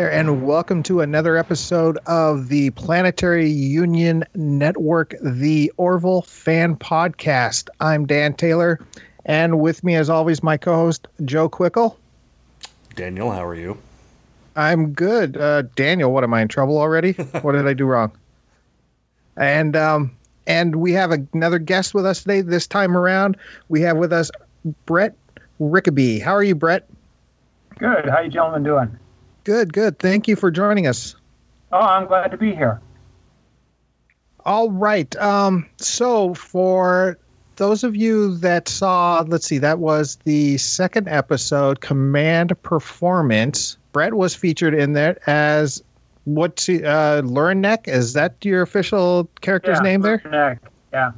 Hello there, and welcome to another episode of the Planetary Union Network, the Orville Fan Podcast. I'm Dan Taylor, and with me, as always, my co host, Joe Quickle. Daniel, how are you? I'm good. Uh, Daniel, what am I in trouble already? what did I do wrong? And um, and we have another guest with us today. This time around, we have with us Brett Rickaby. How are you, Brett? Good. How you gentlemen doing? Good, good. Thank you for joining us. Oh, I'm glad to be here. All right. Um, so for those of you that saw, let's see, that was the second episode, Command Performance. Brett was featured in there as what's uh Lurnek? Is that your official character's yeah, name there? Lurnek. Yeah.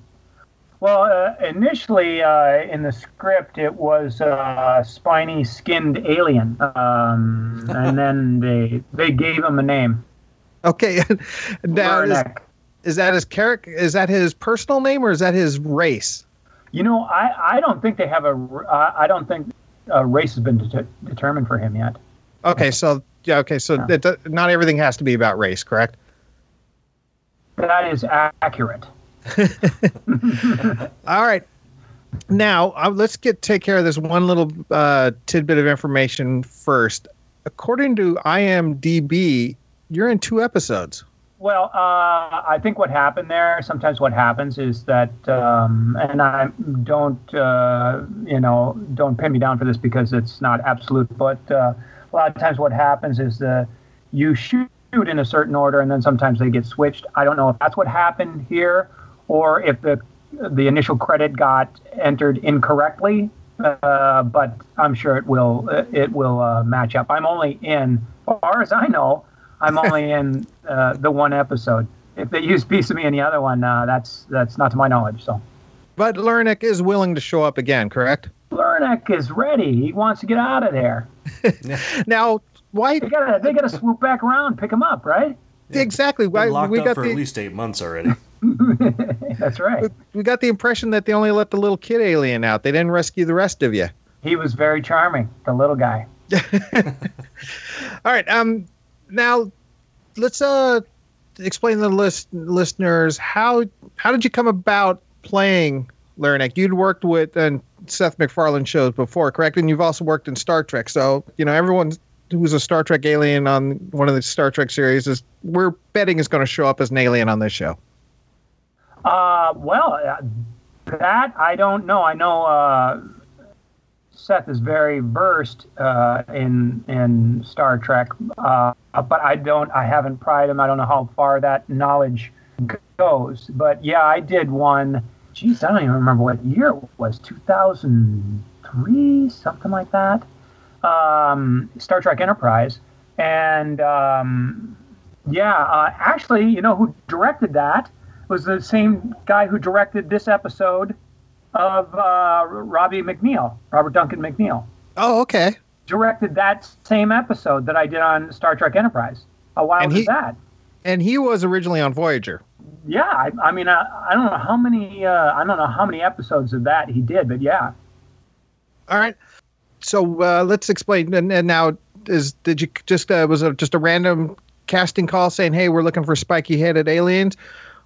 Well, uh, initially uh, in the script, it was a spiny skinned alien, um, and then they they gave him a name. Okay, now is, is, that his character? Is that his personal name or is that his race? You know, I, I don't think they have a I don't think a race has been de- determined for him yet. Okay, so yeah, okay, so yeah. it, not everything has to be about race, correct? That is accurate. All right. Now uh, let's get take care of this one little uh, tidbit of information first. According to IMDb, you're in two episodes. Well, uh, I think what happened there. Sometimes what happens is that, um, and I don't, uh, you know, don't pin me down for this because it's not absolute. But uh, a lot of times, what happens is that you shoot in a certain order, and then sometimes they get switched. I don't know if that's what happened here or if the the initial credit got entered incorrectly. Uh, but I'm sure it will it will uh, match up. I'm only in, as far as I know, I'm only in uh, the one episode. If they use piece of me in the other one, uh, that's that's not to my knowledge. So. But Lurnek is willing to show up again, correct? Lurnek is ready. He wants to get out of there. now, why? They gotta they gotta swoop back around, pick him up, right? Exactly. Why we got for the... at least eight months already. That's right. We got the impression that they only let the little kid alien out. They didn't rescue the rest of you. He was very charming, the little guy. All right. Um. Now, let's uh explain to the list, listeners how how did you come about playing Lurnek? You'd worked with and Seth MacFarlane shows before, correct? And you've also worked in Star Trek. So you know everyone who's a Star Trek alien on one of the Star Trek series is we're betting is going to show up as an alien on this show. Uh, well, uh, that I don't know. I know uh, Seth is very versed uh, in in Star Trek, uh, but I don't. I haven't pried him. I don't know how far that knowledge goes. But yeah, I did one. Geez, I don't even remember what year it was. Two thousand three, something like that. Um, Star Trek Enterprise, and um, yeah, uh, actually, you know who directed that? Was the same guy who directed this episode of uh, Robbie McNeill, Robert Duncan McNeill. Oh, okay. Directed that same episode that I did on Star Trek Enterprise. How wild and he, that? And he was originally on Voyager. Yeah, I, I mean, I, I, don't know how many. Uh, I don't know how many episodes of that he did, but yeah. All right. So uh, let's explain. And, and, now, is did you just uh, was it just a random casting call saying, "Hey, we're looking for spiky-headed aliens,"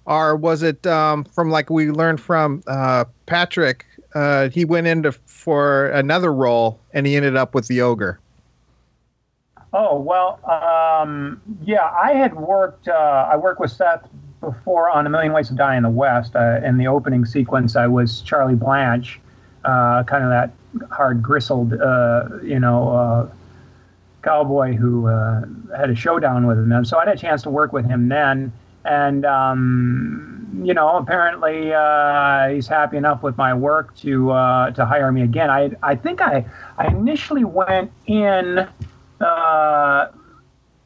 or was it um, from like we learned from uh, Patrick? Uh, he went into for another role and he ended up with the ogre. Oh well, um, yeah. I had worked. Uh, I worked with Seth before on A Million Ways to Die in the West. Uh, in the opening sequence, I was Charlie Blanche, uh, kind of that hard gristled, uh, you know, cowboy who had a showdown with him. And so I had a chance to work with him then and um, you know, apparently uh, he's happy enough with my work to uh, to hire me again. I I think I I initially went in. Uh,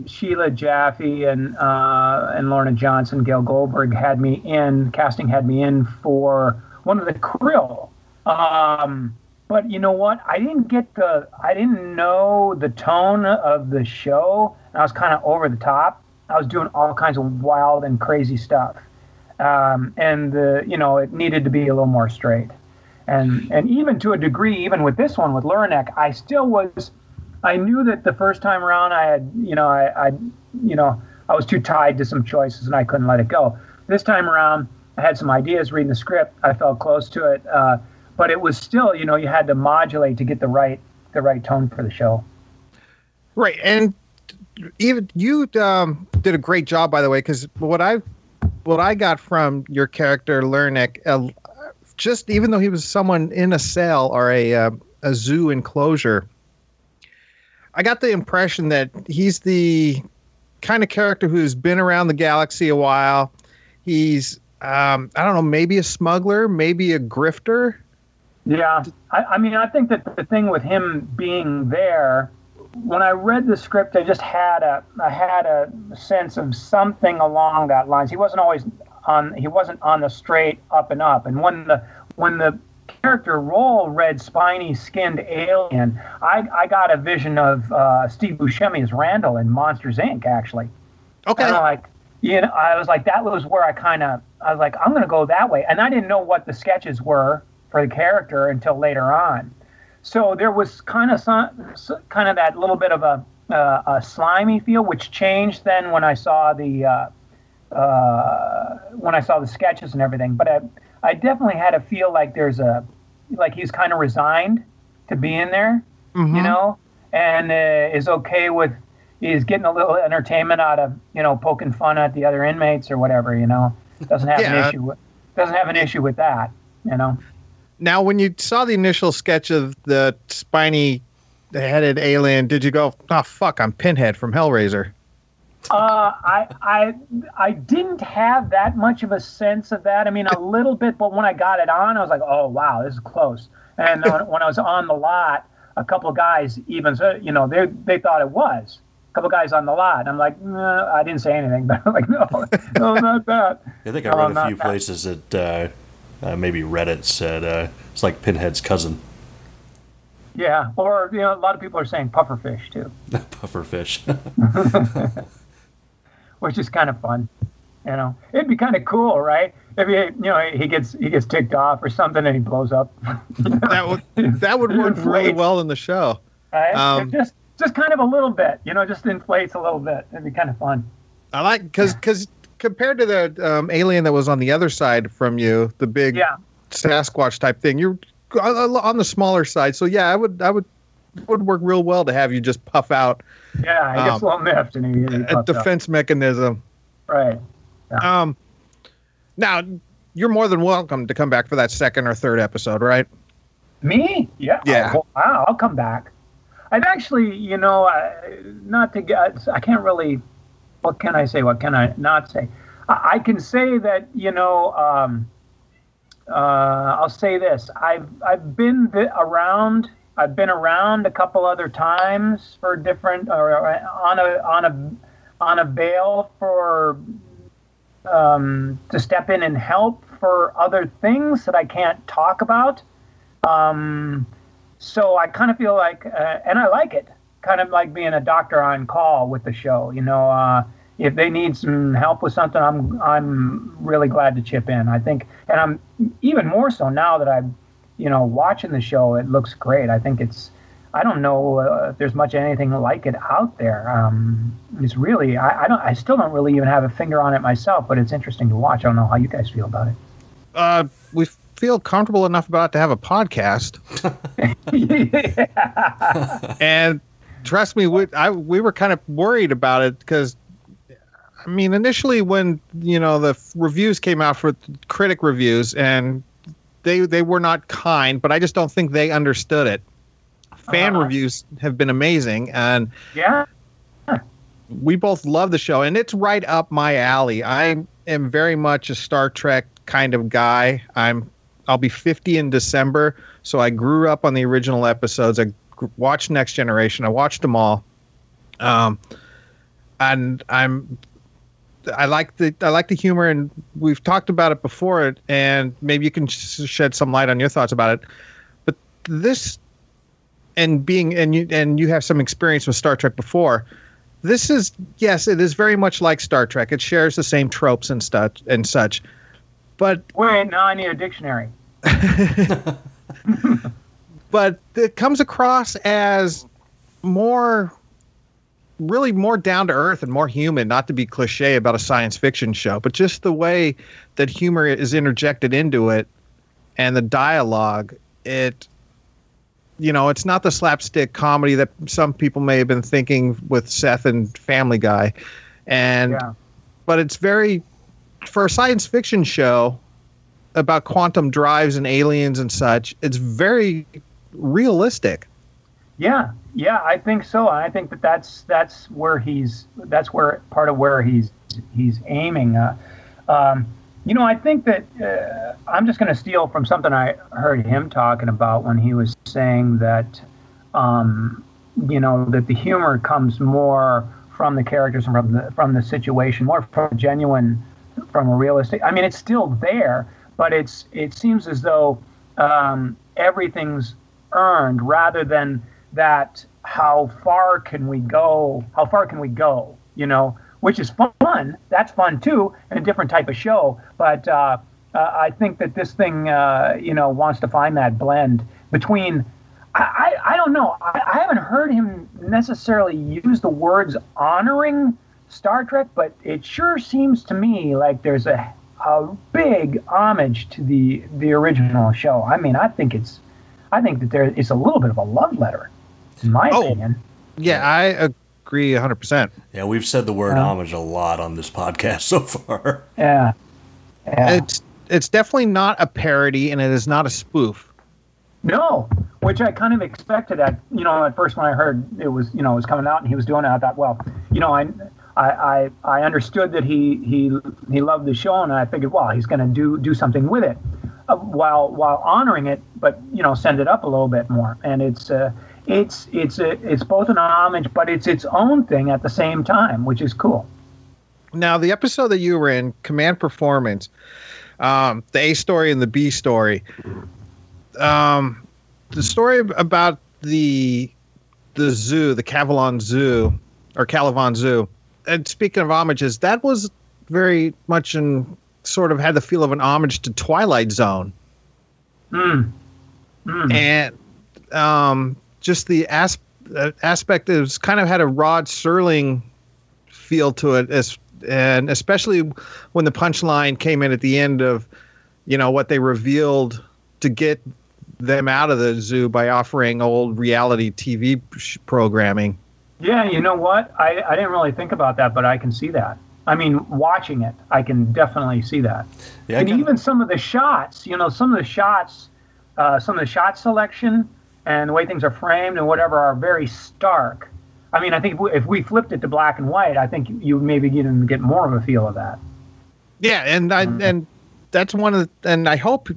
Sheila Jaffe and uh, and Lorna Johnson, Gail Goldberg had me in. Casting had me in for one of the Krill. Um, but you know what? I didn't get the. I didn't know the tone of the show. and I was kind of over the top. I was doing all kinds of wild and crazy stuff. Um, and the, you know, it needed to be a little more straight. And and even to a degree, even with this one with Lurnek, I still was I knew that the first time around I had, you know, I, I, you know, I was too tied to some choices and I couldn't let it go. This time around, I had some ideas reading the script. I felt close to it, uh, but it was still, you know, you had to modulate to get the right the right tone for the show. Right, and even you um, did a great job, by the way, because what I what I got from your character Lurnek, uh, just even though he was someone in a cell or a uh, a zoo enclosure, I got the impression that he's the kind of character who's been around the galaxy a while. He's um, I don't know, maybe a smuggler, maybe a grifter. Yeah, I, I mean, I think that the thing with him being there when I read the script, I just had a I had a sense of something along that lines. He wasn't always on he wasn't on the straight up and up. And when the when the character role read spiny skinned alien, I, I got a vision of uh, Steve Buscemi as Randall in Monsters Inc. Actually, okay, and like you know, I was like that was where I kind of I was like I'm going to go that way, and I didn't know what the sketches were for the character until later on. So there was kind of some, kind of that little bit of a, uh, a slimy feel, which changed then when I saw the uh, uh, when I saw the sketches and everything. But I, I definitely had a feel like there's a like he's kind of resigned to be in there, mm-hmm. you know, and uh, is okay with he's getting a little entertainment out of you know poking fun at the other inmates or whatever, you know. Doesn't have yeah. an issue with doesn't have an issue with that, you know. Now, when you saw the initial sketch of the spiny headed alien, did you go, "Oh fuck, I'm Pinhead from Hellraiser"? Uh, I I I didn't have that much of a sense of that. I mean, a little bit, but when I got it on, I was like, "Oh wow, this is close." And when I was on the lot, a couple guys even, you know, they they thought it was a couple guys on the lot. I'm like, I didn't say anything, but I'm like, no, no, not that. I think I read a few places that, that uh, uh, maybe Reddit said uh, it's like Pinhead's cousin. Yeah, or you know, a lot of people are saying pufferfish too. pufferfish, which is kind of fun. You know, it'd be kind of cool, right? If he, you know, he gets he gets ticked off or something and he blows up. that would that would work really well in the show. Right? Um, just just kind of a little bit, you know, just inflates a little bit. It'd be kind of fun. I like because because compared to the um, alien that was on the other side from you, the big yeah. Sasquatch type thing, you're on the smaller side. So yeah, I would I would would work real well to have you just puff out. Yeah, I gets um, a little miffed and a defense out. mechanism. Right. Yeah. Um. Now you're more than welcome to come back for that second or third episode, right? Me? Yeah. Yeah. Oh, wow, I'll come back. I've actually, you know, I, not to get, I can't really what can I say? What can I not say? I, I can say that you know. Um, uh, I'll say this: I've I've been around. I've been around a couple other times for different or on a on a on a bail for um, to step in and help for other things that I can't talk about. Um, so I kind of feel like, uh, and I like it kind of like being a doctor on call with the show. You know, uh, if they need some help with something, I'm I'm really glad to chip in. I think, and I'm even more so now that I'm, you know, watching the show. It looks great. I think it's. I don't know uh, if there's much anything like it out there. Um, it's really. I, I don't. I still don't really even have a finger on it myself, but it's interesting to watch. I don't know how you guys feel about it. Uh, we feel comfortable enough about it to have a podcast. and trust me, we, I, we were kind of worried about it because, I mean, initially when you know the reviews came out for critic reviews and they they were not kind, but I just don't think they understood it. Fan uh, reviews have been amazing, and yeah, we both love the show, and it's right up my alley. I am very much a Star Trek kind of guy. I'm I'll be 50 in December, so I grew up on the original episodes. I watched Next Generation. I watched them all, um, and I'm I like the I like the humor, and we've talked about it before, and maybe you can shed some light on your thoughts about it. But this, and being and you and you have some experience with Star Trek before. This is yes, it is very much like Star Trek. It shares the same tropes and stuff and such. But wait, now I need a dictionary. but it comes across as more really more down to earth and more human, not to be cliche about a science fiction show, but just the way that humor is interjected into it and the dialogue, it you know, it's not the slapstick comedy that some people may have been thinking with Seth and Family Guy. And Yeah. but it's very for a science fiction show about quantum drives and aliens and such, it's very realistic. Yeah, yeah, I think so. I think that that's that's where he's that's where part of where he's he's aiming. Uh, um, you know, I think that uh, I'm just going to steal from something I heard him talking about when he was saying that, um, you know, that the humor comes more from the characters and from the from the situation, more from genuine, from a realistic. I mean, it's still there, but it's it seems as though um, everything's earned rather than that. How far can we go? How far can we go? You know, which is fun. That's fun too, and a different type of show. But uh, uh, I think that this thing, uh, you know, wants to find that blend between. I, I, I don't know. I, I haven't heard him necessarily use the words honoring Star Trek, but it sure seems to me like there's a a big homage to the the original show. I mean, I think it's I think that there is a little bit of a love letter, in my Oh. opinion. Yeah, I agree 100%. Yeah, we've said the word Yeah. homage a lot on this podcast so far. Yeah. Yeah. It's it's definitely not a parody and it is not a spoof. No, which I kind of expected. At you know, at first when I heard it was you know it was coming out and he was doing it, I thought, well, you know, I I I, I understood that he he he loved the show, and I figured, well, he's going to do do something with it, while while honoring it, but you know, send it up a little bit more. And it's uh, it's it's a, it's both an homage, but it's its own thing at the same time, which is cool. Now, the episode that you were in, Command Performance, um, the A story and the B story, um, the story about the the zoo, the Cavalon Zoo or Calavan Zoo. And speaking of homages, that was very much in sort of had the feel of an homage to Twilight Zone. Mm. Mm. and um, just the as- uh, aspect is kind of had a Rod Serling feel to it, as and especially when the punchline came in at the end of, you know, what they revealed to get them out of the zoo by offering old reality TV programming. Yeah, you know what? I, I didn't really think about that, but I can see that. I mean, watching it, I can definitely see that. Yeah, and even some of the shots, you know, some of the shots, uh, some of the shot selection and the way things are framed and whatever are very stark. I mean, I think if we, if we flipped it to black and white, I think you maybe get get more of a feel of that. Yeah, and I and that's one of the, and I hope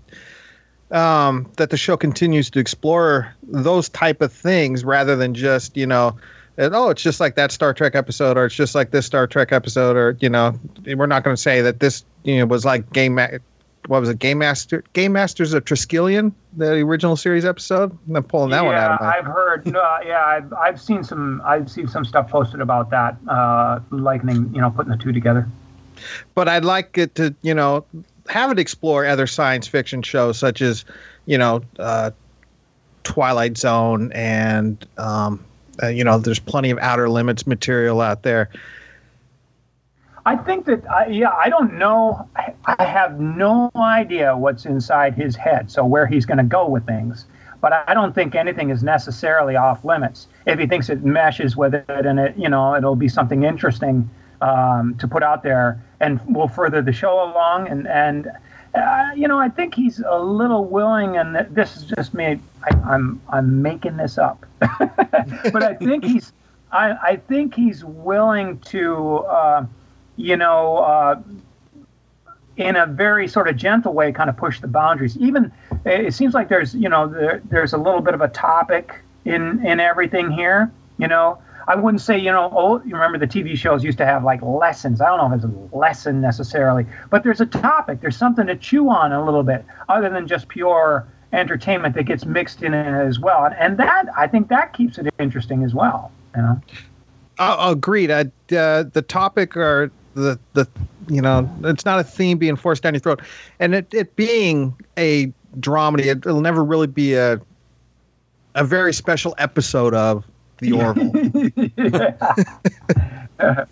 um, that the show continues to explore those type of things rather than just you know, and, oh, it's just like that Star Trek episode, or it's just like this Star Trek episode, or you know, we're not going to say that this you know was like game. Ma- what was it? Game Master, Game Masters of Triskelion, the original series episode. I'm pulling that yeah, one out of my. I've heard. No, yeah, I've, I've seen some. I've seen some stuff posted about that, uh, likening, you know, putting the two together. but I'd like it to, you know, have it explore other science fiction shows such as, you know, uh, Twilight Zone and, um, uh, you know, there's plenty of Outer Limits material out there. I think that, yeah, I don't know. I, I have no idea what's inside his head, so where he's going to go with things. But I I don't think anything is necessarily off limits. If he thinks it meshes with it, and it, you know, it'll be something interesting um, to put out there, and will further the show along. And and you know, I think he's a little willing. And this is just me. I, I'm I'm making this up, but I think he's I, I think he's willing to. Uh, you know, uh, in a very sort of gentle way, kind of push the boundaries. Even it seems like there's, you know, there, there's a little bit of a topic in in everything here. You know, I wouldn't say, you know, oh, you remember the TV shows used to have like lessons. I don't know if it's a lesson necessarily, but there's a topic. There's something to chew on a little bit, other than just pure entertainment that gets mixed in as well. And, and that I think that keeps it interesting as well. You know. Agreed. I, uh, the topic or the, the, you know, it's not a theme being forced down your throat. And it, it being a dramedy, it, it'll never really be a, a very special episode of the Orville.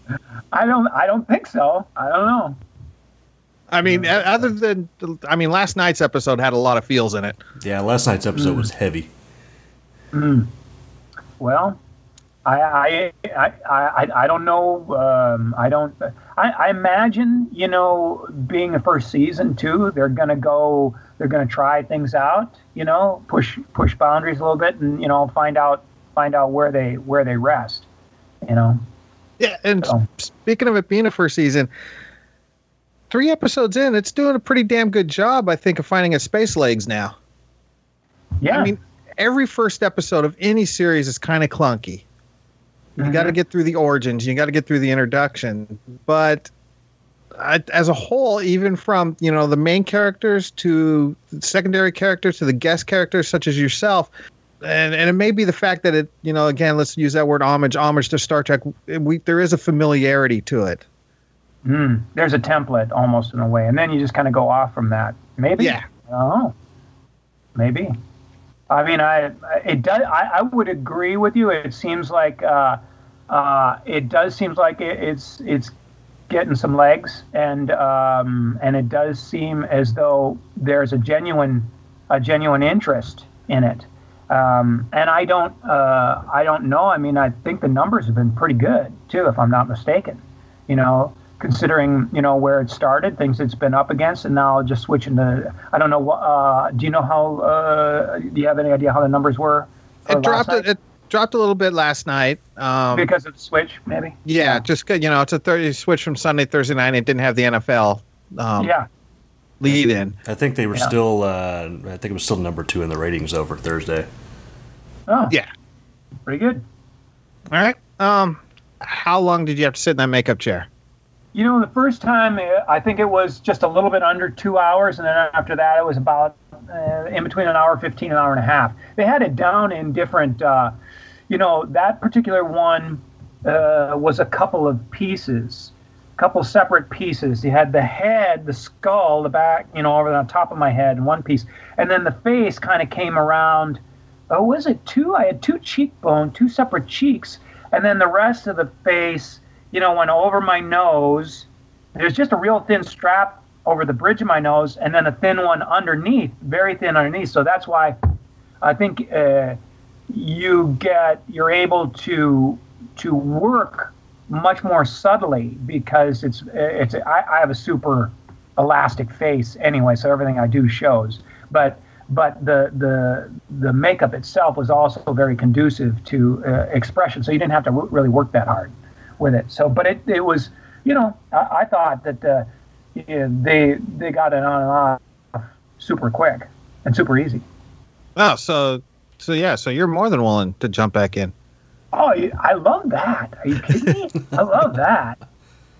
I don't. I don't think so. I don't know. I mean, o- other than I mean, last night's episode had a lot of feels in it. Yeah, last night's episode was heavy. Well, I I I I, I don't know. Um, I don't. I, I imagine you know, being the first season too, they're gonna go. They're gonna try things out. You know, push push boundaries a little bit, and you know, find out find out where they where they rest. You know. Yeah, and Oh. speaking of it being a first season, three episodes in, it's doing a pretty damn good job, I think, of finding its space legs now. Yeah. I mean, every first episode of any series is kind of clunky. You got to mm-hmm. get through the origins, you got to get through the introduction, but I, as a whole, even from you know the main characters to secondary characters to the guest characters such as yourself, and and it may be the fact that it you know again let's use that word homage homage to Star Trek. We there is a familiarity to it. Mm, there's a template almost in a way, and then you just kind of go off from that. Maybe. Yeah. Oh. Maybe. I mean, I it does. I, I would agree with you. It seems like uh, uh, it does seems like it, it's it's getting some legs, and um, and it does seem as though there's a genuine a genuine interest in it. Um, and I don't uh, I don't know. I mean, I think the numbers have been pretty good too, if I'm not mistaken. You know, considering you know where it started, things it's been up against, and now just switching to I don't know. Uh, do you know how? Uh, do you have any idea how the numbers were? It dropped night? it, it dropped a little bit last night. Um, because of the switch, maybe. yeah, just good. You know, it's a thirty switch from Sunday Thursday night. It didn't have the NFL um, yeah. lead in. I think they were Yeah. still. Uh, I think it was still number two in the ratings over Thursday. Oh, Yeah. pretty good. All right. Um, how long did you have to sit in that makeup chair? You know, the first time uh, I think it was just a little bit under two hours, and then after that it was about uh, in between an hour fifteen, an hour and a half. They had it down in different. Uh, you know, that particular one uh, was a couple of pieces, a couple separate pieces. You had the head, the skull, the back, you know, over the top of my head, in one piece, and then the face kind of came around. Oh, was it two? I had two cheekbone, two separate cheeks, and then the rest of the face you know, went over my nose. There's just a real thin strap over the bridge of my nose, and then a thin one underneath, very thin underneath. So that's why I think uh, you get you're able to to work much more subtly because it's it's I, I have a super elastic face anyway, so everything I do shows. But but the the the makeup itself was also very conducive to uh, expression, so you didn't have to w- really work that hard with it. So, but it, it was, you know, I, I thought that uh, yeah, they they got it on and off super quick and super easy. Oh, so so yeah, so you're more than willing to jump back in. Oh, I love that. Are you kidding me? I love that.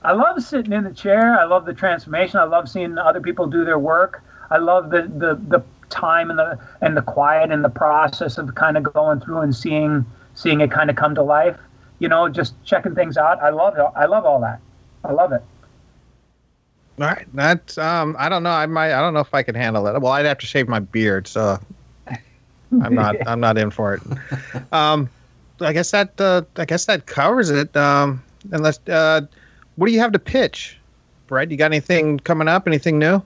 I love sitting in the chair. I love the transformation. I love seeing other people do their work. I love the the, the time and the and the quiet and the process of kind of going through and seeing seeing it kind of come to life. You know, just checking things out. I love it. I love all that. I love it. All right, that's um, I don't know. I might. I don't know if I can handle it. Well, I'd have to shave my beard, so I'm not. I'm not in for it. Um, I guess that. Uh, I guess that covers it. Um, unless, uh, what do you have to pitch, Brett? You got anything coming up? Anything new?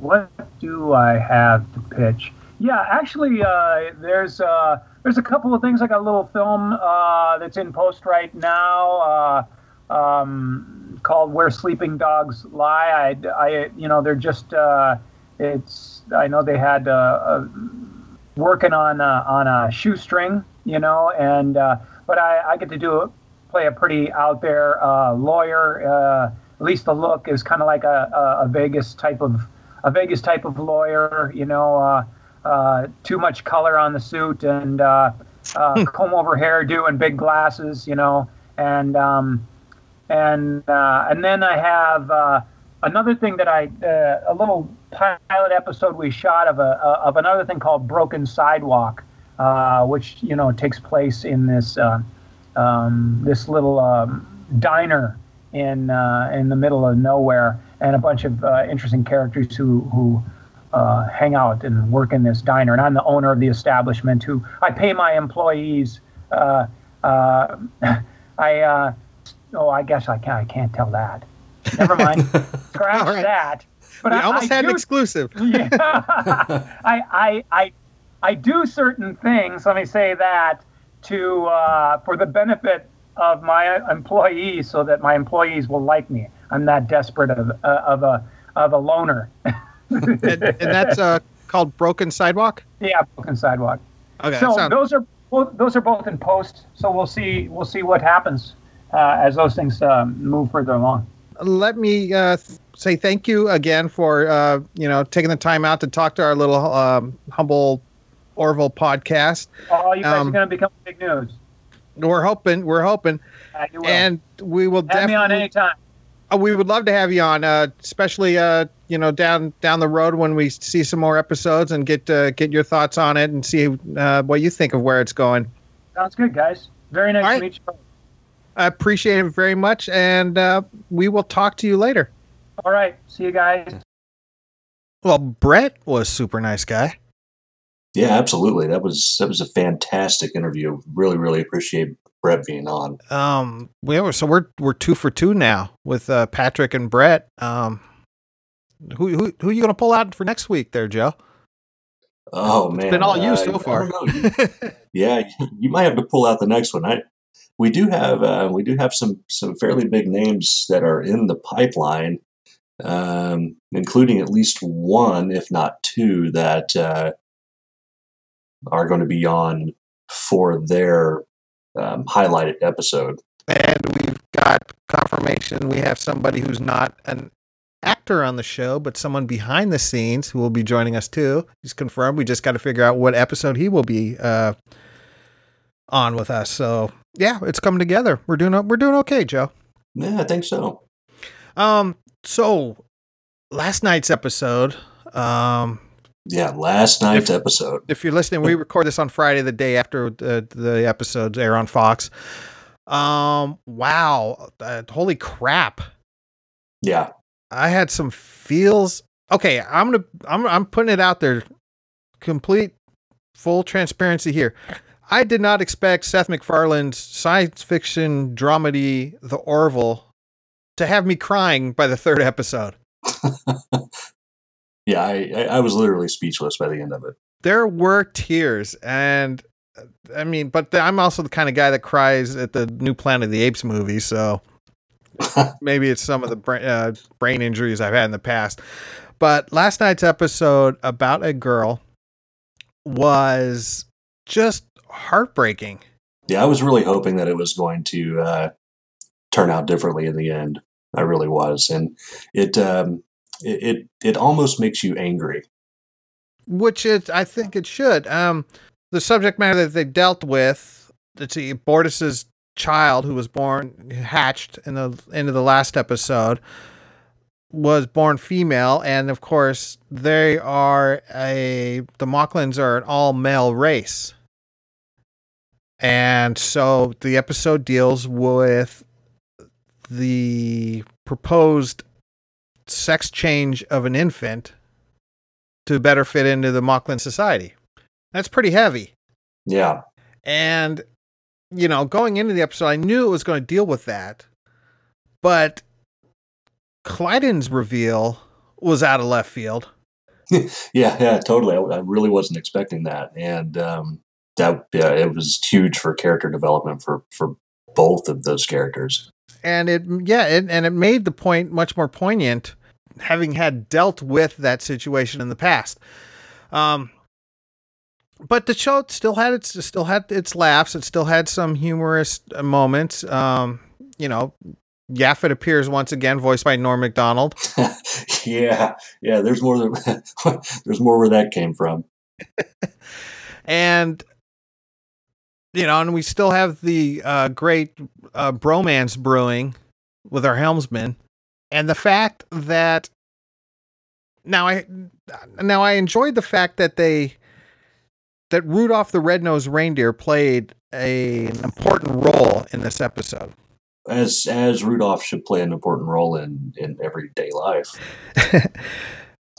What do I have to pitch? Yeah, actually, uh, there's uh, there's a couple of things. I got a little film uh, that's in post right now uh, um, called "Where Sleeping Dogs Lie." I, I you know, they're just uh, it's. I know they had uh, working on uh, on a shoestring, you know, and but I, I get to do play a pretty out there lawyer. At least the look is kind of like a, a, a Vegas type of a Vegas type of lawyer, you know, uh, uh, too much color on the suit and uh, uh, comb over hairdo and big glasses, you know, and um, and uh, and then I have uh, another thing that I uh, a little pilot episode we shot of a of another thing called Broken Sidewalk, uh, which you know takes place in this uh, um, this little um, diner in uh, in the middle of nowhere, and a bunch of uh, interesting characters who who uh, hang out and work in this diner. And I'm the owner of the establishment. Who I pay my employees uh, uh, I uh, oh, I guess I can't. I can't tell that. Never mind. Scratch right. that. But we I, almost I had an exclusive. yeah. I, I, I, I do certain things. Let me say that to uh, for the benefit of my employees, so that my employees will like me. I'm that desperate of uh, of a of a loner. and, and that's uh, called Broken Sidewalk. yeah, broken sidewalk. Okay, so that sound- those are both, those are both in post. So we'll see we'll see what happens uh, as those things um, move further along. let me uh, th- say thank you again for uh, you know taking the time out to talk to our little um, humble Orville podcast. Oh, you guys Um, are going to become big news. We're hoping, we're hoping, and we will Have me on anytime. Uh, we would love to have you on, uh, especially uh, you know down down the road when we see some more episodes and get uh, get your thoughts on it and see uh, what you think of where it's going. Sounds good, guys. Very nice All to right. meet you. I appreciate it very much, and uh, we will talk to you later. All right. See you guys. Well, Brett was super nice guy. Yeah, absolutely. That was that was a fantastic interview. Really, really appreciate Brett being on. Um, we were so we're we're two for two now with uh, Patrick and Brett. Um, who who who are you gonna pull out for next week, there, Joe? Oh man, It's been all you uh, so far. don't know. You- yeah, you might have to pull out the next one. I we do have uh, we do have some some fairly big names that are in the pipeline, um, including at least one, if not two, that uh, are going to be on for their um, highlighted episode. and we've got confirmation. We have somebody who's not an actor on the show, but someone behind the scenes who will be joining us too. He's confirmed. We just got to figure out what episode he will be uh, on with us. So yeah, it's coming together. We're doing we're doing okay, Joe. Yeah, I think so. Um, so last night's episode. Um, Yeah, last night's If- episode. if you're listening, we record this on Friday, the day after the, the episodes air on Fox. Um, wow, uh, holy crap! Yeah, I had some feels. Okay, I'm gonna I'm I'm putting it out there. Complete full transparency here. I did not expect Seth MacFarlane's science fiction dramedy The Orville to have me crying by the third episode. yeah. I, I I was literally speechless by the end of it. There were tears and I mean, but I'm also the kind of guy that cries at the new Planet of the Apes movie, so maybe it's some of the brain, uh, brain injuries I've had in the past. But last night's episode about a girl was just heartbreaking. Yeah, I was really hoping that it was going to uh, turn out differently in the end. I really was, and it um, it, it it almost makes you angry. which it I think it should. Um, the subject matter that they dealt with, let's see, Bortus's child who was born hatched in the end of the last episode was born female, and of course they are a the Moclans are an all male race, and so the episode deals with the proposed sex change of an infant to better fit into the Moclan society. That's pretty heavy. Yeah, And, you know, going into the episode, I knew it was going to deal with that. But Klyden's reveal was out of left field. yeah, yeah, totally. I, I really wasn't expecting that, and um, that yeah, it was huge for character development for for both of those characters. And it, yeah, it, and it made the point much more poignant having had dealt with that situation in the past. Um, but the show still had its still had its laughs. It still had some humorous uh, moments. Um, you know, Yaphit appears once again, voiced by Norm Macdonald. yeah, yeah. There's more. than- there's more where that came from. and you know, and we still have the uh, great uh, bromance brewing with our helmsman, and the fact that now I now I enjoyed the fact that they that Rudolph the Red-Nosed Reindeer played a, an important role in this episode. As as Rudolph should play an important role in in everyday life.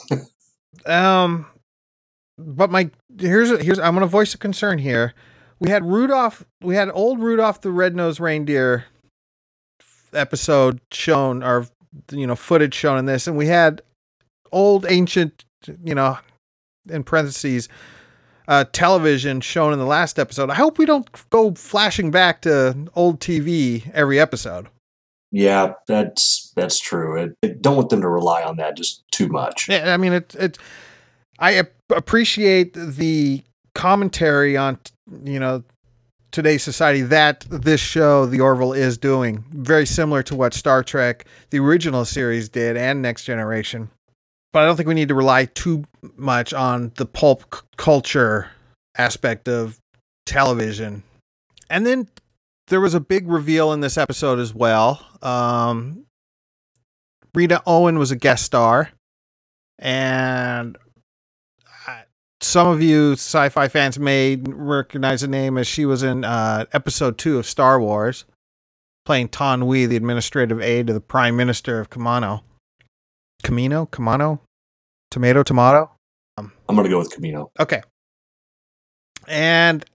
um, but my here's here's I'm gonna voice a concern here. We had Rudolph. We had old Rudolph the Red-Nosed Reindeer episode shown, or you know, footage shown in this, and we had old ancient, you know, in parentheses, uh, television shown in the last episode. I hope we don't go flashing back to old TV every episode. Yeah, that's that's true. It, it, don't want them to rely on that just too much. Yeah, I mean, it it. I ap- appreciate the commentary on you know today's society that this show, The Orville, is doing. Very similar to what Star Trek, the original series, did, and Next Generation. But I don't think we need to rely too much on the pulp c- culture aspect of television. And then there was a big reveal in this episode as well. Um, Rena Owen was a guest star, and some of you sci-fi fans may recognize the name as she was in uh, episode two of Star Wars, playing Taun We, the administrative aide to the Prime Minister of Kamano. Camino, Kamano, tomato, tomato. I'm going to go with Camino. Okay. And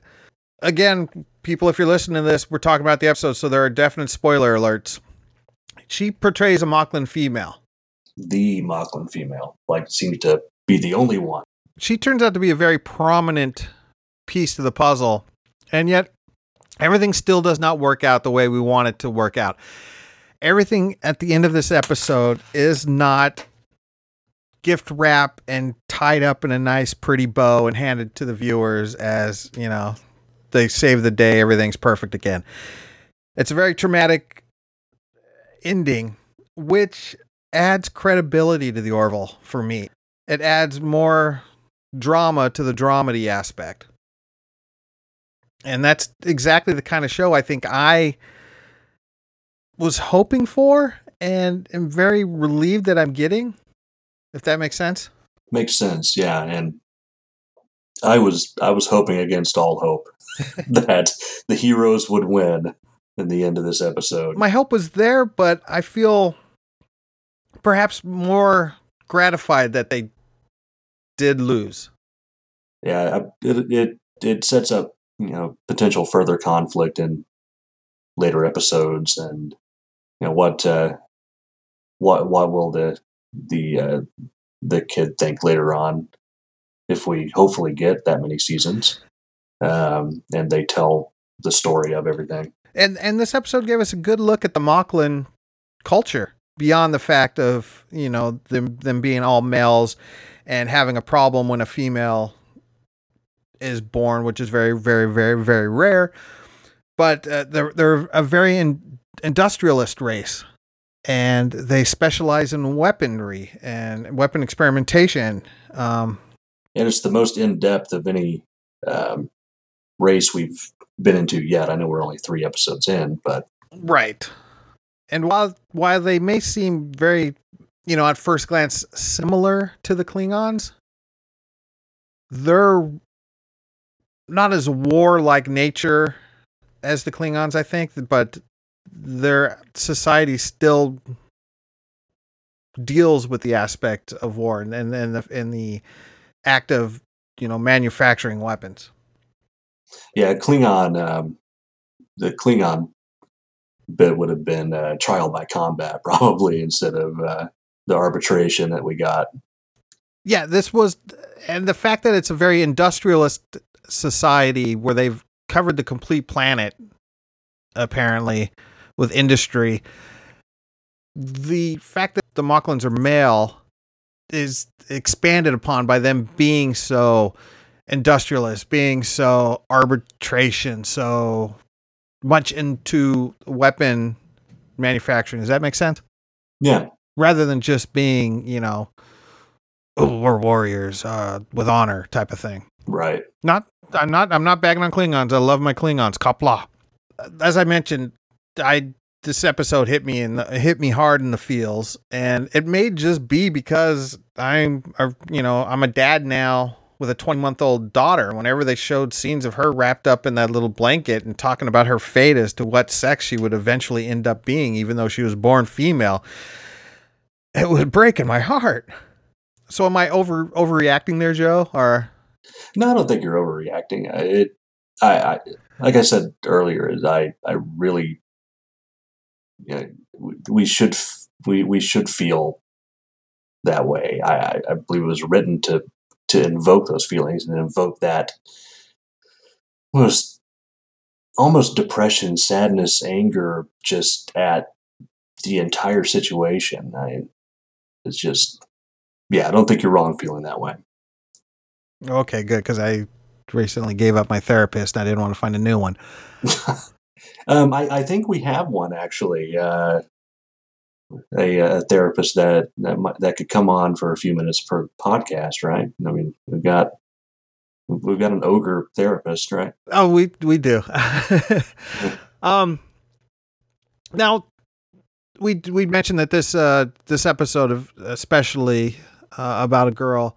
again, people, if you're listening to this, we're talking about the episode, so there are definite spoiler alerts. She portrays a Moclan female. The Moclan female, like, seems to be the only one. She turns out to be a very prominent piece to the puzzle, and yet everything still does not work out the way we want it to work out. Everything at the end of this episode is not gift wrap and tied up in a nice, pretty bow and handed to the viewers as, you know, they save the day, everything's perfect again. It's a very traumatic ending, which adds credibility to the Orville for me. It adds more drama to the dramedy aspect. And that's exactly the kind of show I think I was hoping for and am very relieved that I'm getting, if that makes sense. Makes sense, yeah. And I was I was hoping against all hope that the heroes would win in the end of this episode. My hope was there, but I feel perhaps more gratified that they did lose. Yeah, it it it sets up you know potential further conflict in later episodes, and you know what uh, what what will the the uh, the kid think later on if we hopefully get that many seasons, um, and they tell the story of everything. And and this episode gave us a good look at the Moclan culture beyond the fact of, you know, them them being all males and having a problem when a female is born, which is very very very very rare. But uh, they're they're a very in, industrialist race and they specialize in weaponry and weapon experimentation. Um, and it's the most in depth of any um, race we've been into yet. I know we're only three episodes in, but Right. And while while they may seem very, you know, at first glance similar to the Klingons, they're not as warlike nature as the Klingons, I think, but their society still deals with the aspect of war and and, and the in the act of, you know, manufacturing weapons. yeah, Klingon, um, the Klingon bit would have been uh, trial by combat probably instead of uh, the arbitration that we got. yeah this was and the fact that it's a very industrialist society where they've covered the complete planet apparently with industry the fact that the Moclans are male is expanded upon by them being so industrialist being so arbitration so much into weapon manufacturing. Does that make sense? Yeah, rather than just being, you know, oh, we're warriors uh, with honor type of thing. right. Not, I'm not, I'm not bagging on Klingons. I love my Klingons. Qapla'. As I mentioned, I this episode hit me in the, hit me hard in the feels, and it may just be because I'm, a, you know, I'm a dad now with a 20 month old daughter. Whenever they showed scenes of her wrapped up in that little blanket and talking about her fate as to what sex she would eventually end up being, even though she was born female, it would break in my heart. So am I over overreacting there, Joe? Or No, I don't think you're overreacting. It I, I like I said earlier, is I I really you know, we should we we should feel that way. I, I believe it was written to to invoke those feelings and invoke that was almost depression, sadness, anger, just at the entire situation. I, it's just, yeah, I don't think you're wrong feeling that way. Okay, good because I recently gave up my therapist. And I didn't want to find a new one. um, I, I, think we have one actually. Uh, a, a, therapist that that might, that could come on for a few minutes per podcast, right? I mean, we've got we've got an ogre therapist, right? Oh, we we do. um, now we we mentioned that this uh this episode of especially uh, about a girl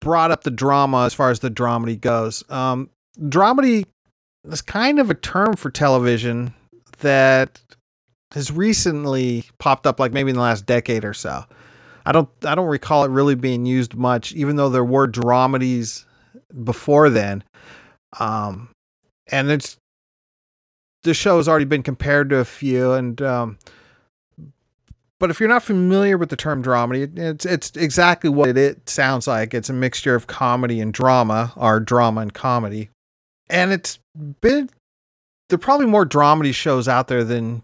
brought up the drama as far as the dramedy goes. Um, dramedy is kind of a term for television that has recently popped up, like maybe in the last decade or so. I don't I don't recall it really being used much, even though there were dramedies before then. Um, and it's the show has already been compared to a few, and um, but if you're not familiar with the term dramedy, it's it's exactly what it, it sounds like. It's a mixture of comedy and drama, or drama and comedy, and it's been there are probably more dramedy shows out there than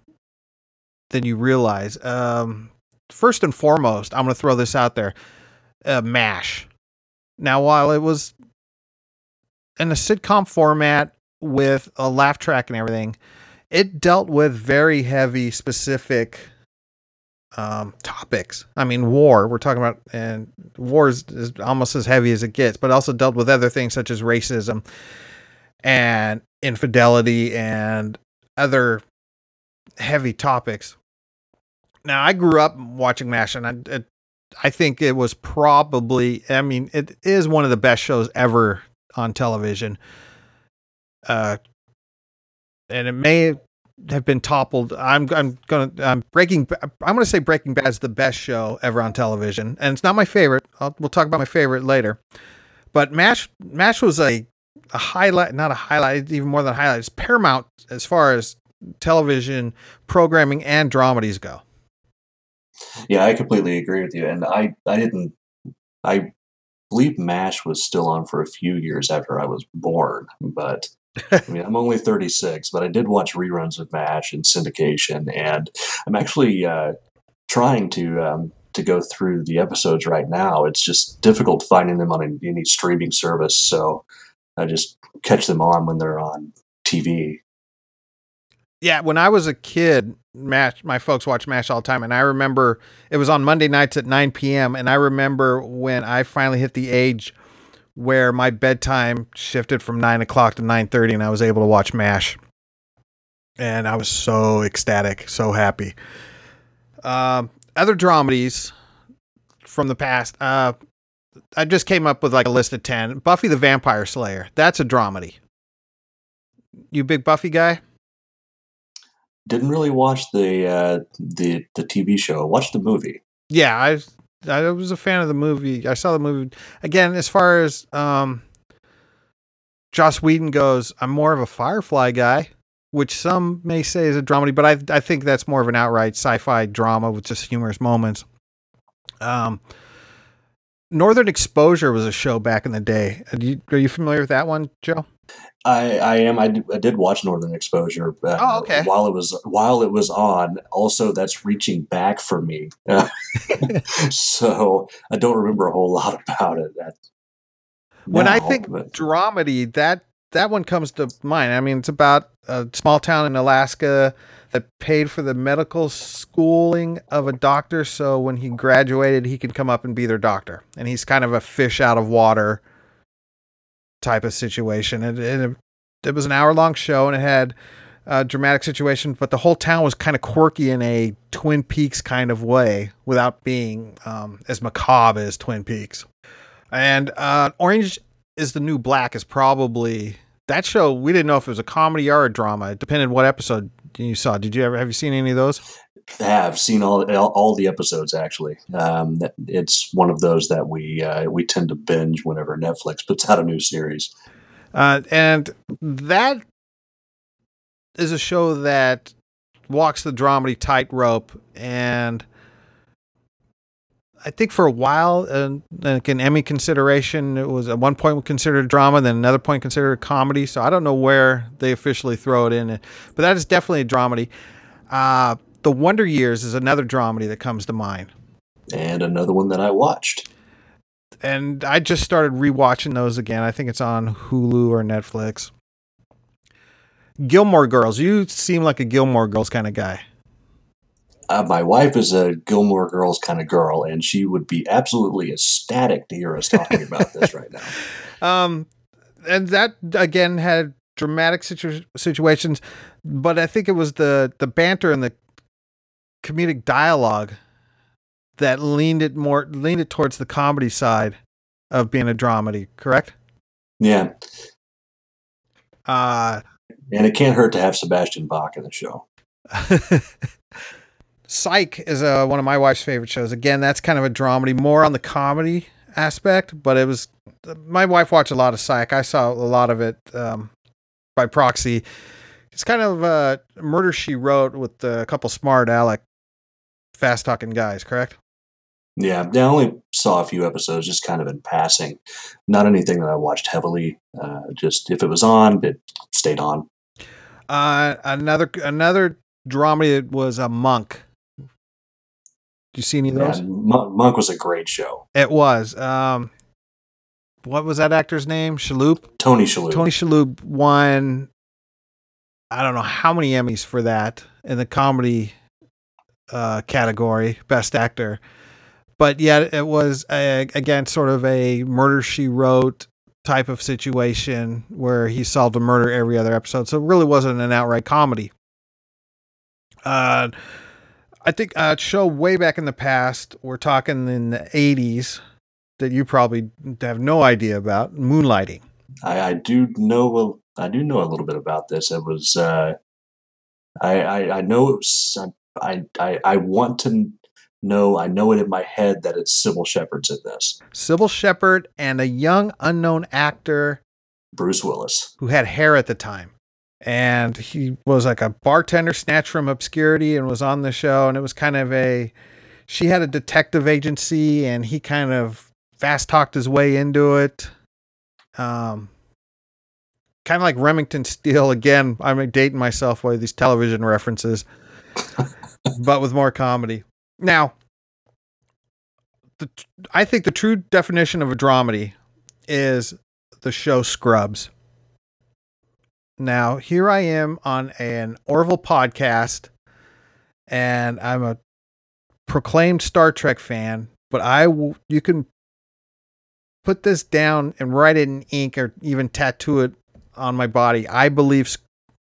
than you realize. Um, first and foremost, I'm going to throw this out there: uh, Mash. Now, while it was in a sitcom format with a laugh track and everything, it dealt with very heavy, specific um, topics. I mean, war. We're talking about, and war is, is almost as heavy as it gets, but also dealt with other things such as racism and infidelity and other heavy topics. Now, I grew up watching MASH, and I, it, I think it was probably, I mean, it is one of the best shows ever on television. Uh, and it may have been toppled. I'm I'm gonna I'm breaking. I'm gonna say Breaking Bad is the best show ever on television, and it's not my favorite. I'll, we'll talk about my favorite later. But Mash Mash was a a highlight, not a highlight, even more than a highlight. It's paramount as far as television programming and dramedies go. Yeah, I completely agree with you, and I I didn't I believe MASH was still on for a few years after I was born, but I mean, I'm only 36, but I did watch reruns of MASH and syndication, and I'm actually uh, trying to um, to go through the episodes right now. It's just difficult finding them on any streaming service, so I just catch them on when they're on TV. Yeah, when I was a kid, Mash, my folks watched MASH all the time, and I remember it was on Monday nights at 9 p.m. And I remember when I finally hit the age where my bedtime shifted from nine o'clock to nine thirty, and I was able to watch Mash, and I was so ecstatic, so happy. Um, other dramedies from the past. Uh, I just came up with like a list of ten. Buffy the Vampire Slayer. That's a dramedy. You big Buffy guy? Didn't really watch the uh, the the TV show. Watched the movie. Yeah, I I was a fan of the movie. I saw the movie again. As far as um, Joss Whedon goes, I'm more of a Firefly guy, which some may say is a dramedy, but I I think that's more of an outright sci-fi drama with just humorous moments. Um, Northern Exposure was a show back in the day. Are you, are you familiar with that one, Joe? I, I am. I, d- I did watch Northern Exposure. Uh, oh, okay. While it was while it was on, also that's reaching back for me. so I don't remember a whole lot about it. That when I think but. dramedy, that that one comes to mind. I mean, it's about a small town in Alaska that paid for the medical schooling of a doctor, so when he graduated, he could come up and be their doctor. And he's kind of a fish out of water type of situation. And, it, it was an hour long show and it had a dramatic situation, but the whole town was kind of quirky in a Twin Peaks kind of way without being um, as macabre as Twin Peaks. And uh, Orange is the New Black is probably that show. We didn't know if it was a comedy or a drama. It depended what episode you saw. Did you ever have you seen any of those? Have seen all all the episodes actually. Um, it's one of those that we uh, we tend to binge whenever Netflix puts out a new series. Uh, and that is a show that walks the dramedy tightrope. And I think for a while, uh, like an Emmy consideration, it was at one point considered a drama, then another point considered a comedy. So I don't know where they officially throw it in, but that is definitely a dramedy. The Wonder Years is another dramedy that comes to mind. And another one that I watched. And I just started rewatching those again. I think it's on Hulu or Netflix. Gilmore Girls. You seem like a Gilmore Girls kind of guy. Uh, my wife is a Gilmore Girls kind of girl, and she would be absolutely ecstatic to hear us talking about this right now. Um, and that again had dramatic situ- situations, but I think it was the the banter and the comedic dialogue that leaned it more leaned it towards the comedy side of being a dramedy. Correct? Yeah. Uh, and it can't hurt to have Sebastian Bach in the show. Psych is uh, one of my wife's favorite shows. Again, that's kind of a dramedy, more on the comedy aspect, but it was my wife watched a lot of Psych. I saw a lot of it um, by proxy. It's kind of uh, murder she wrote with a couple smart aleck, fast talking guys. Correct? Yeah, I only saw a few episodes, just kind of in passing. Not anything that I watched heavily. Uh, just if it was on, it stayed on. Uh, another another dramedy was a monk. Do you see any of those? Yeah, Monk was a great show. It was. Um, what was that actor's name? Shalhoub. Tony Shalhoub. Tony Shalhoub won. I don't know how many Emmys for that in the comedy uh, category, best actor. But yet it was a, again sort of a murder she wrote type of situation where he solved a murder every other episode. So it really wasn't an outright comedy. Uh, I think a show way back in the past, we're talking in the 80s, that you probably have no idea about, Moonlighting. I, I do know I do know a little bit about this. It was uh, I, I I know it was, I, I I want to know I know it in my head that it's Cybill Shepherd's in this. Cybill Shepherd and a young unknown actor, Bruce Willis, who had hair at the time. And he was like a bartender snatched from obscurity and was on the show. And it was kind of a she had a detective agency and he kind of fast talked his way into it. Um kind of like remington steele. Again i'm dating myself with these television references but with more comedy now the, i think the true definition of a dramedy is the show scrubs now, here I am on an Orville podcast, and I'm a proclaimed Star Trek fan, but I w- you can put this down and write it in ink or even tattoo it on my body. I believe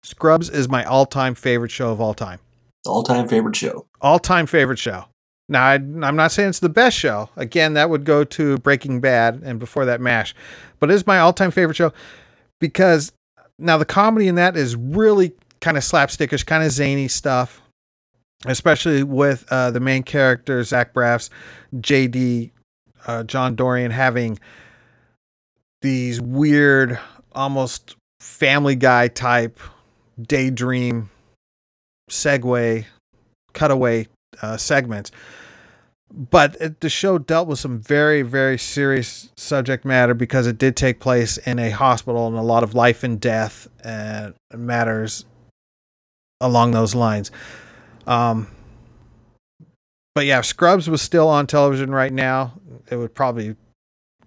Scrubs is my all-time favorite show of all time. All-time favorite show. All-time favorite show. Now, I, am not saying it's the best show. Again, that would go to Breaking Bad and before that, MASH. But it is my all-time favorite show because now the comedy in that is really kind of slapstickish, kind of zany stuff, especially with uh, the main character Zach Braff's JD uh, John Dorian having these weird, almost Family Guy type daydream segue cutaway uh, segments. But it, the show dealt with some very very serious subject matter because it did take place in a hospital and a lot of life and death and matters along those lines. Um but yeah scrubs was still on television right now it would probably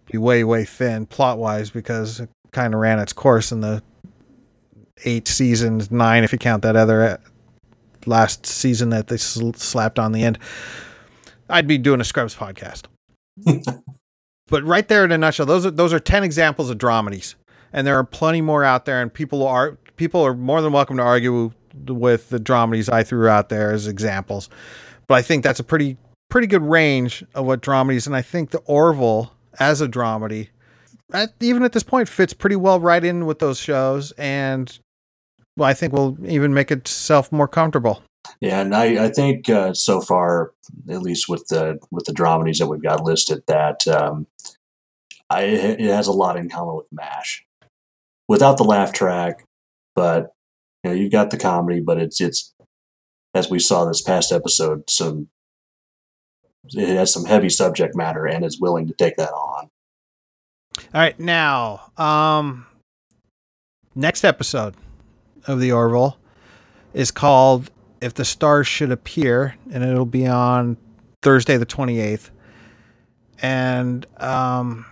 be way way thin plot wise because it kind of ran its course in the eight seasons nine if you count that other uh, last season that they sl- slapped on the end I'd be doing a Scrubs podcast. but right there in a nutshell, those are those are ten examples of dramedies, and there are plenty more out there. And people are people are more than welcome to argue with the dramedies I threw out there as examples. But I think that's a pretty pretty good range of what dramedies, and I think the Orville as a dramedy, at, even at this point, fits pretty well right in with those shows, and I think will even make itself more comfortable. Yeah, and I, I think uh, so far, at least with the with the dramedies that we've got listed, that um, I, it has a lot in common with Mash. without the laugh track, but you know you've got the comedy, but it's it's as we saw this past episode, some it has some heavy subject matter and is willing to take that on. All right, now, um, next episode of the Orville is called "If the Stars Should Appear," and it'll be on Thursday, the twenty eighth. And um,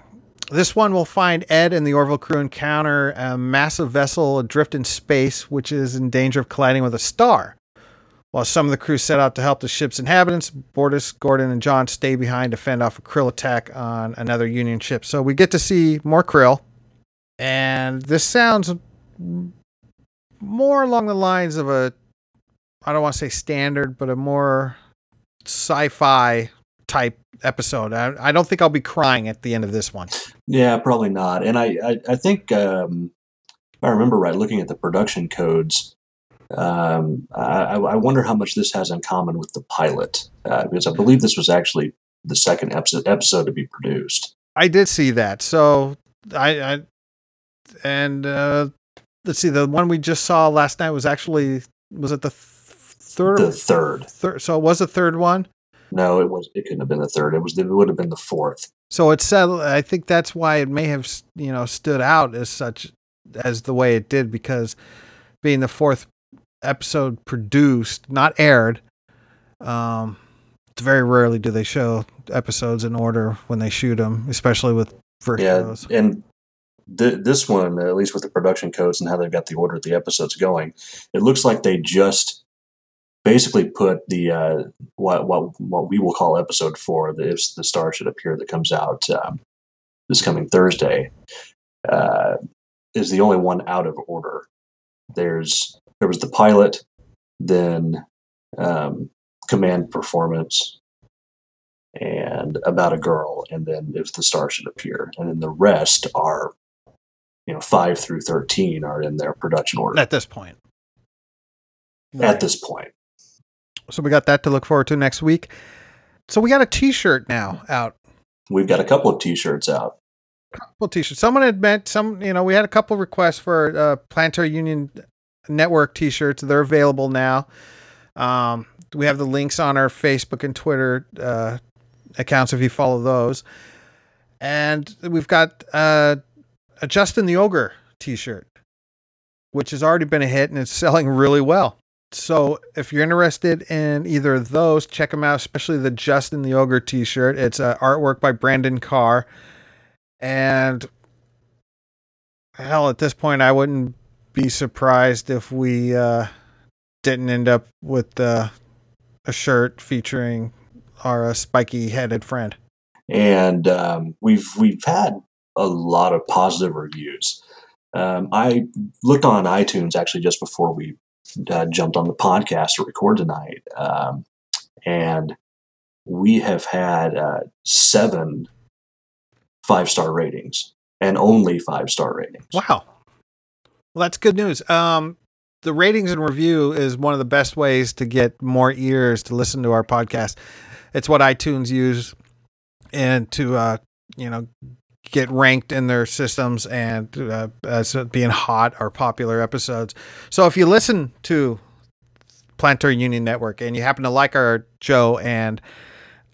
this one will find Ed and the Orville crew encounter a massive vessel adrift in space, which is in danger of colliding with a star. While some of the crew set out to help the ship's inhabitants, Bortus, Gordon, and John stay behind to fend off a Krill attack on another Union ship. So we get to see more Krill. And this sounds more along the lines of a, I don't want to say standard, but a more sci fi type episode. I, I don't think I'll be crying at the end of this one. Yeah, probably not. And I, I, I think, um, if I remember right, looking at the production codes, um, I, I wonder how much this has in common with the pilot, uh, because I believe this was actually the second episode, episode to be produced. I did see that. So I, I and uh, let's see, the one we just saw last night was actually was it the th- third? The third. Third. So it was the third one. No, it was. It couldn't have been the third. It was. It would have been the fourth. So it's. Uh, I think that's why it may have you know stood out as such as the way it did because being the fourth episode produced, not aired. Um, it's very rarely do they show episodes in order when they shoot them, especially with yeah, shows. and th- this one, at least with the production codes and how they've got the order of the episodes going, it looks like they just basically put the uh, what what what we will call episode four, the if the star should appear, that comes out um, this coming Thursday, uh, is the only one out of order. There's there was the pilot, then um, command performance, and about a girl, and then if the star should appear, and then the rest are, you know, five through thirteen are in their production order At this point. at this point. So we got that to look forward to next week. So we got a T-shirt now out. We've got a couple of T-shirts out. Couple T-shirts. Someone had meant some. You know, we had a couple requests for uh, Planetary Union Network T-shirts. They're available now. Um, we have the links on our Facebook and Twitter uh, accounts if you follow those. And we've got uh, a Justin the Ogre T-shirt, which has already been a hit and it's selling really well. So if you're interested in either of those, check them out, especially the Justin the Ogre t-shirt. It's uh, artwork by Brandon Carr. And hell, at this point, I wouldn't be surprised if we uh, didn't end up with uh, a shirt featuring our uh, spiky-headed friend. and um, we've we've had a lot of positive reviews. Um, I looked on iTunes actually just before we uh, jumped on the podcast to record tonight, um, and we have had uh, seven five star ratings and only five star ratings. Wow. Well, that's good news. Um, the ratings and review is one of the best ways to get more ears to listen to our podcast. It's what iTunes use and to uh, you know get ranked in their systems and uh, as being hot or popular episodes. So if you listen to Planetary Union Network and you happen to like our Joe and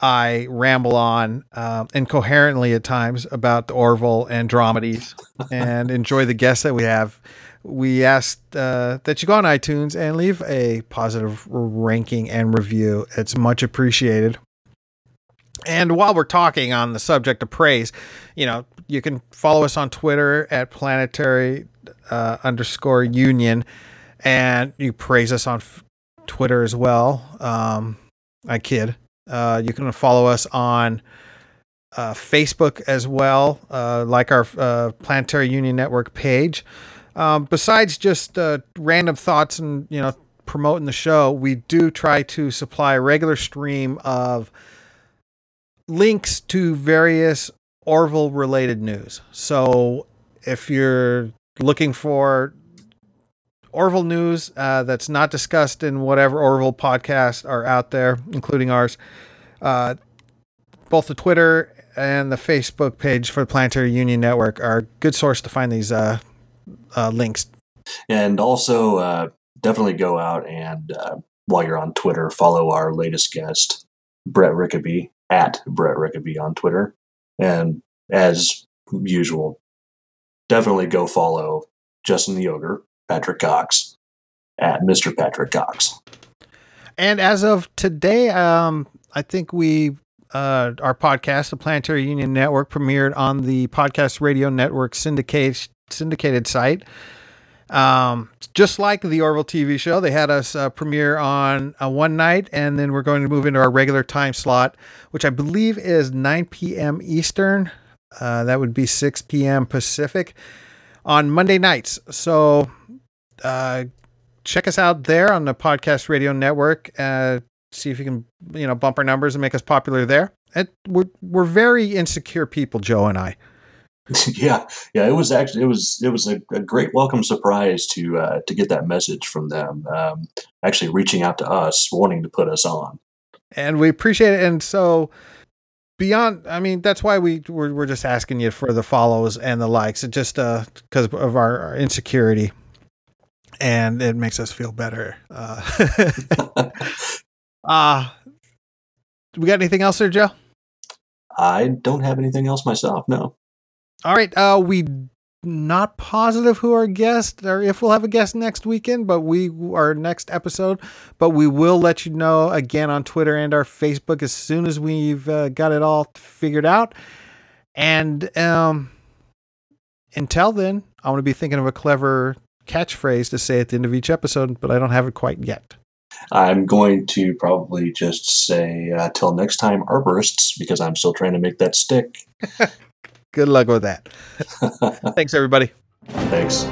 I ramble on um, incoherently at times about the Orville and dramedies and enjoy the guests that we have. We ask uh, that you go on iTunes and leave a positive ranking and review. It's much appreciated. And while we're talking on the subject of praise, you know, you can follow us on Twitter at planetary uh, underscore union, and you praise us on f- Twitter as well. Um, I kid. Uh, you can follow us on uh, Facebook as well, uh, like our uh, Planetary Union Network page. Um, besides just uh, random thoughts and you know promoting the show, we do try to supply a regular stream of links to various Orville related news. So if you're looking for Orville news uh, that's not discussed in whatever Orville podcasts are out there, including ours, uh, both the Twitter and the Facebook page for the Planetary Union Network are a good source to find these uh, uh, links. And also, uh, definitely go out and uh, while you're on Twitter, follow our latest guest, Brett Rickaby, at Brett Rickaby on Twitter. And as usual, definitely go follow Justin the Ogre, Patrick Cox, at Mr. Patrick Cox. And as of today, um, I think we uh, our podcast, the Planetary Union Network, premiered on the Podcast Radio Network syndicate, syndicated site. Um, just like the Orville TV show, they had us uh, premiere on uh, one night, and then we're going to move into our regular time slot, which I believe is 9 p.m. Eastern. Uh, that would be 6 p.m. Pacific on Monday nights. So uh, check us out there on the Podcast Radio Network. Uh, see if you can, you know, bump our numbers and make us popular there. And we're we're very insecure people, Joe and I. yeah, yeah. It was actually it was it was a, a great welcome surprise to uh, to get that message from them. Um, actually, reaching out to us, wanting to put us on, and we appreciate it. And so beyond i mean that's why we we're, we're just asking you for the follows and the likes it just uh because of our, our, insecurity and it makes us feel better uh uh we got anything else there joe i don't have anything else myself no all right uh we not positive who our guest or if we'll have a guest next weekend, but we our next episode. But we will let you know again on Twitter and our Facebook as soon as we've uh, got it all figured out. And um, until then, I want to be thinking of a clever catchphrase to say at the end of each episode, but I don't have it quite yet. I'm going to probably just say uh, till next time, arborists, because I'm still trying to make that stick. Good luck with that. Thanks, everybody. Thanks.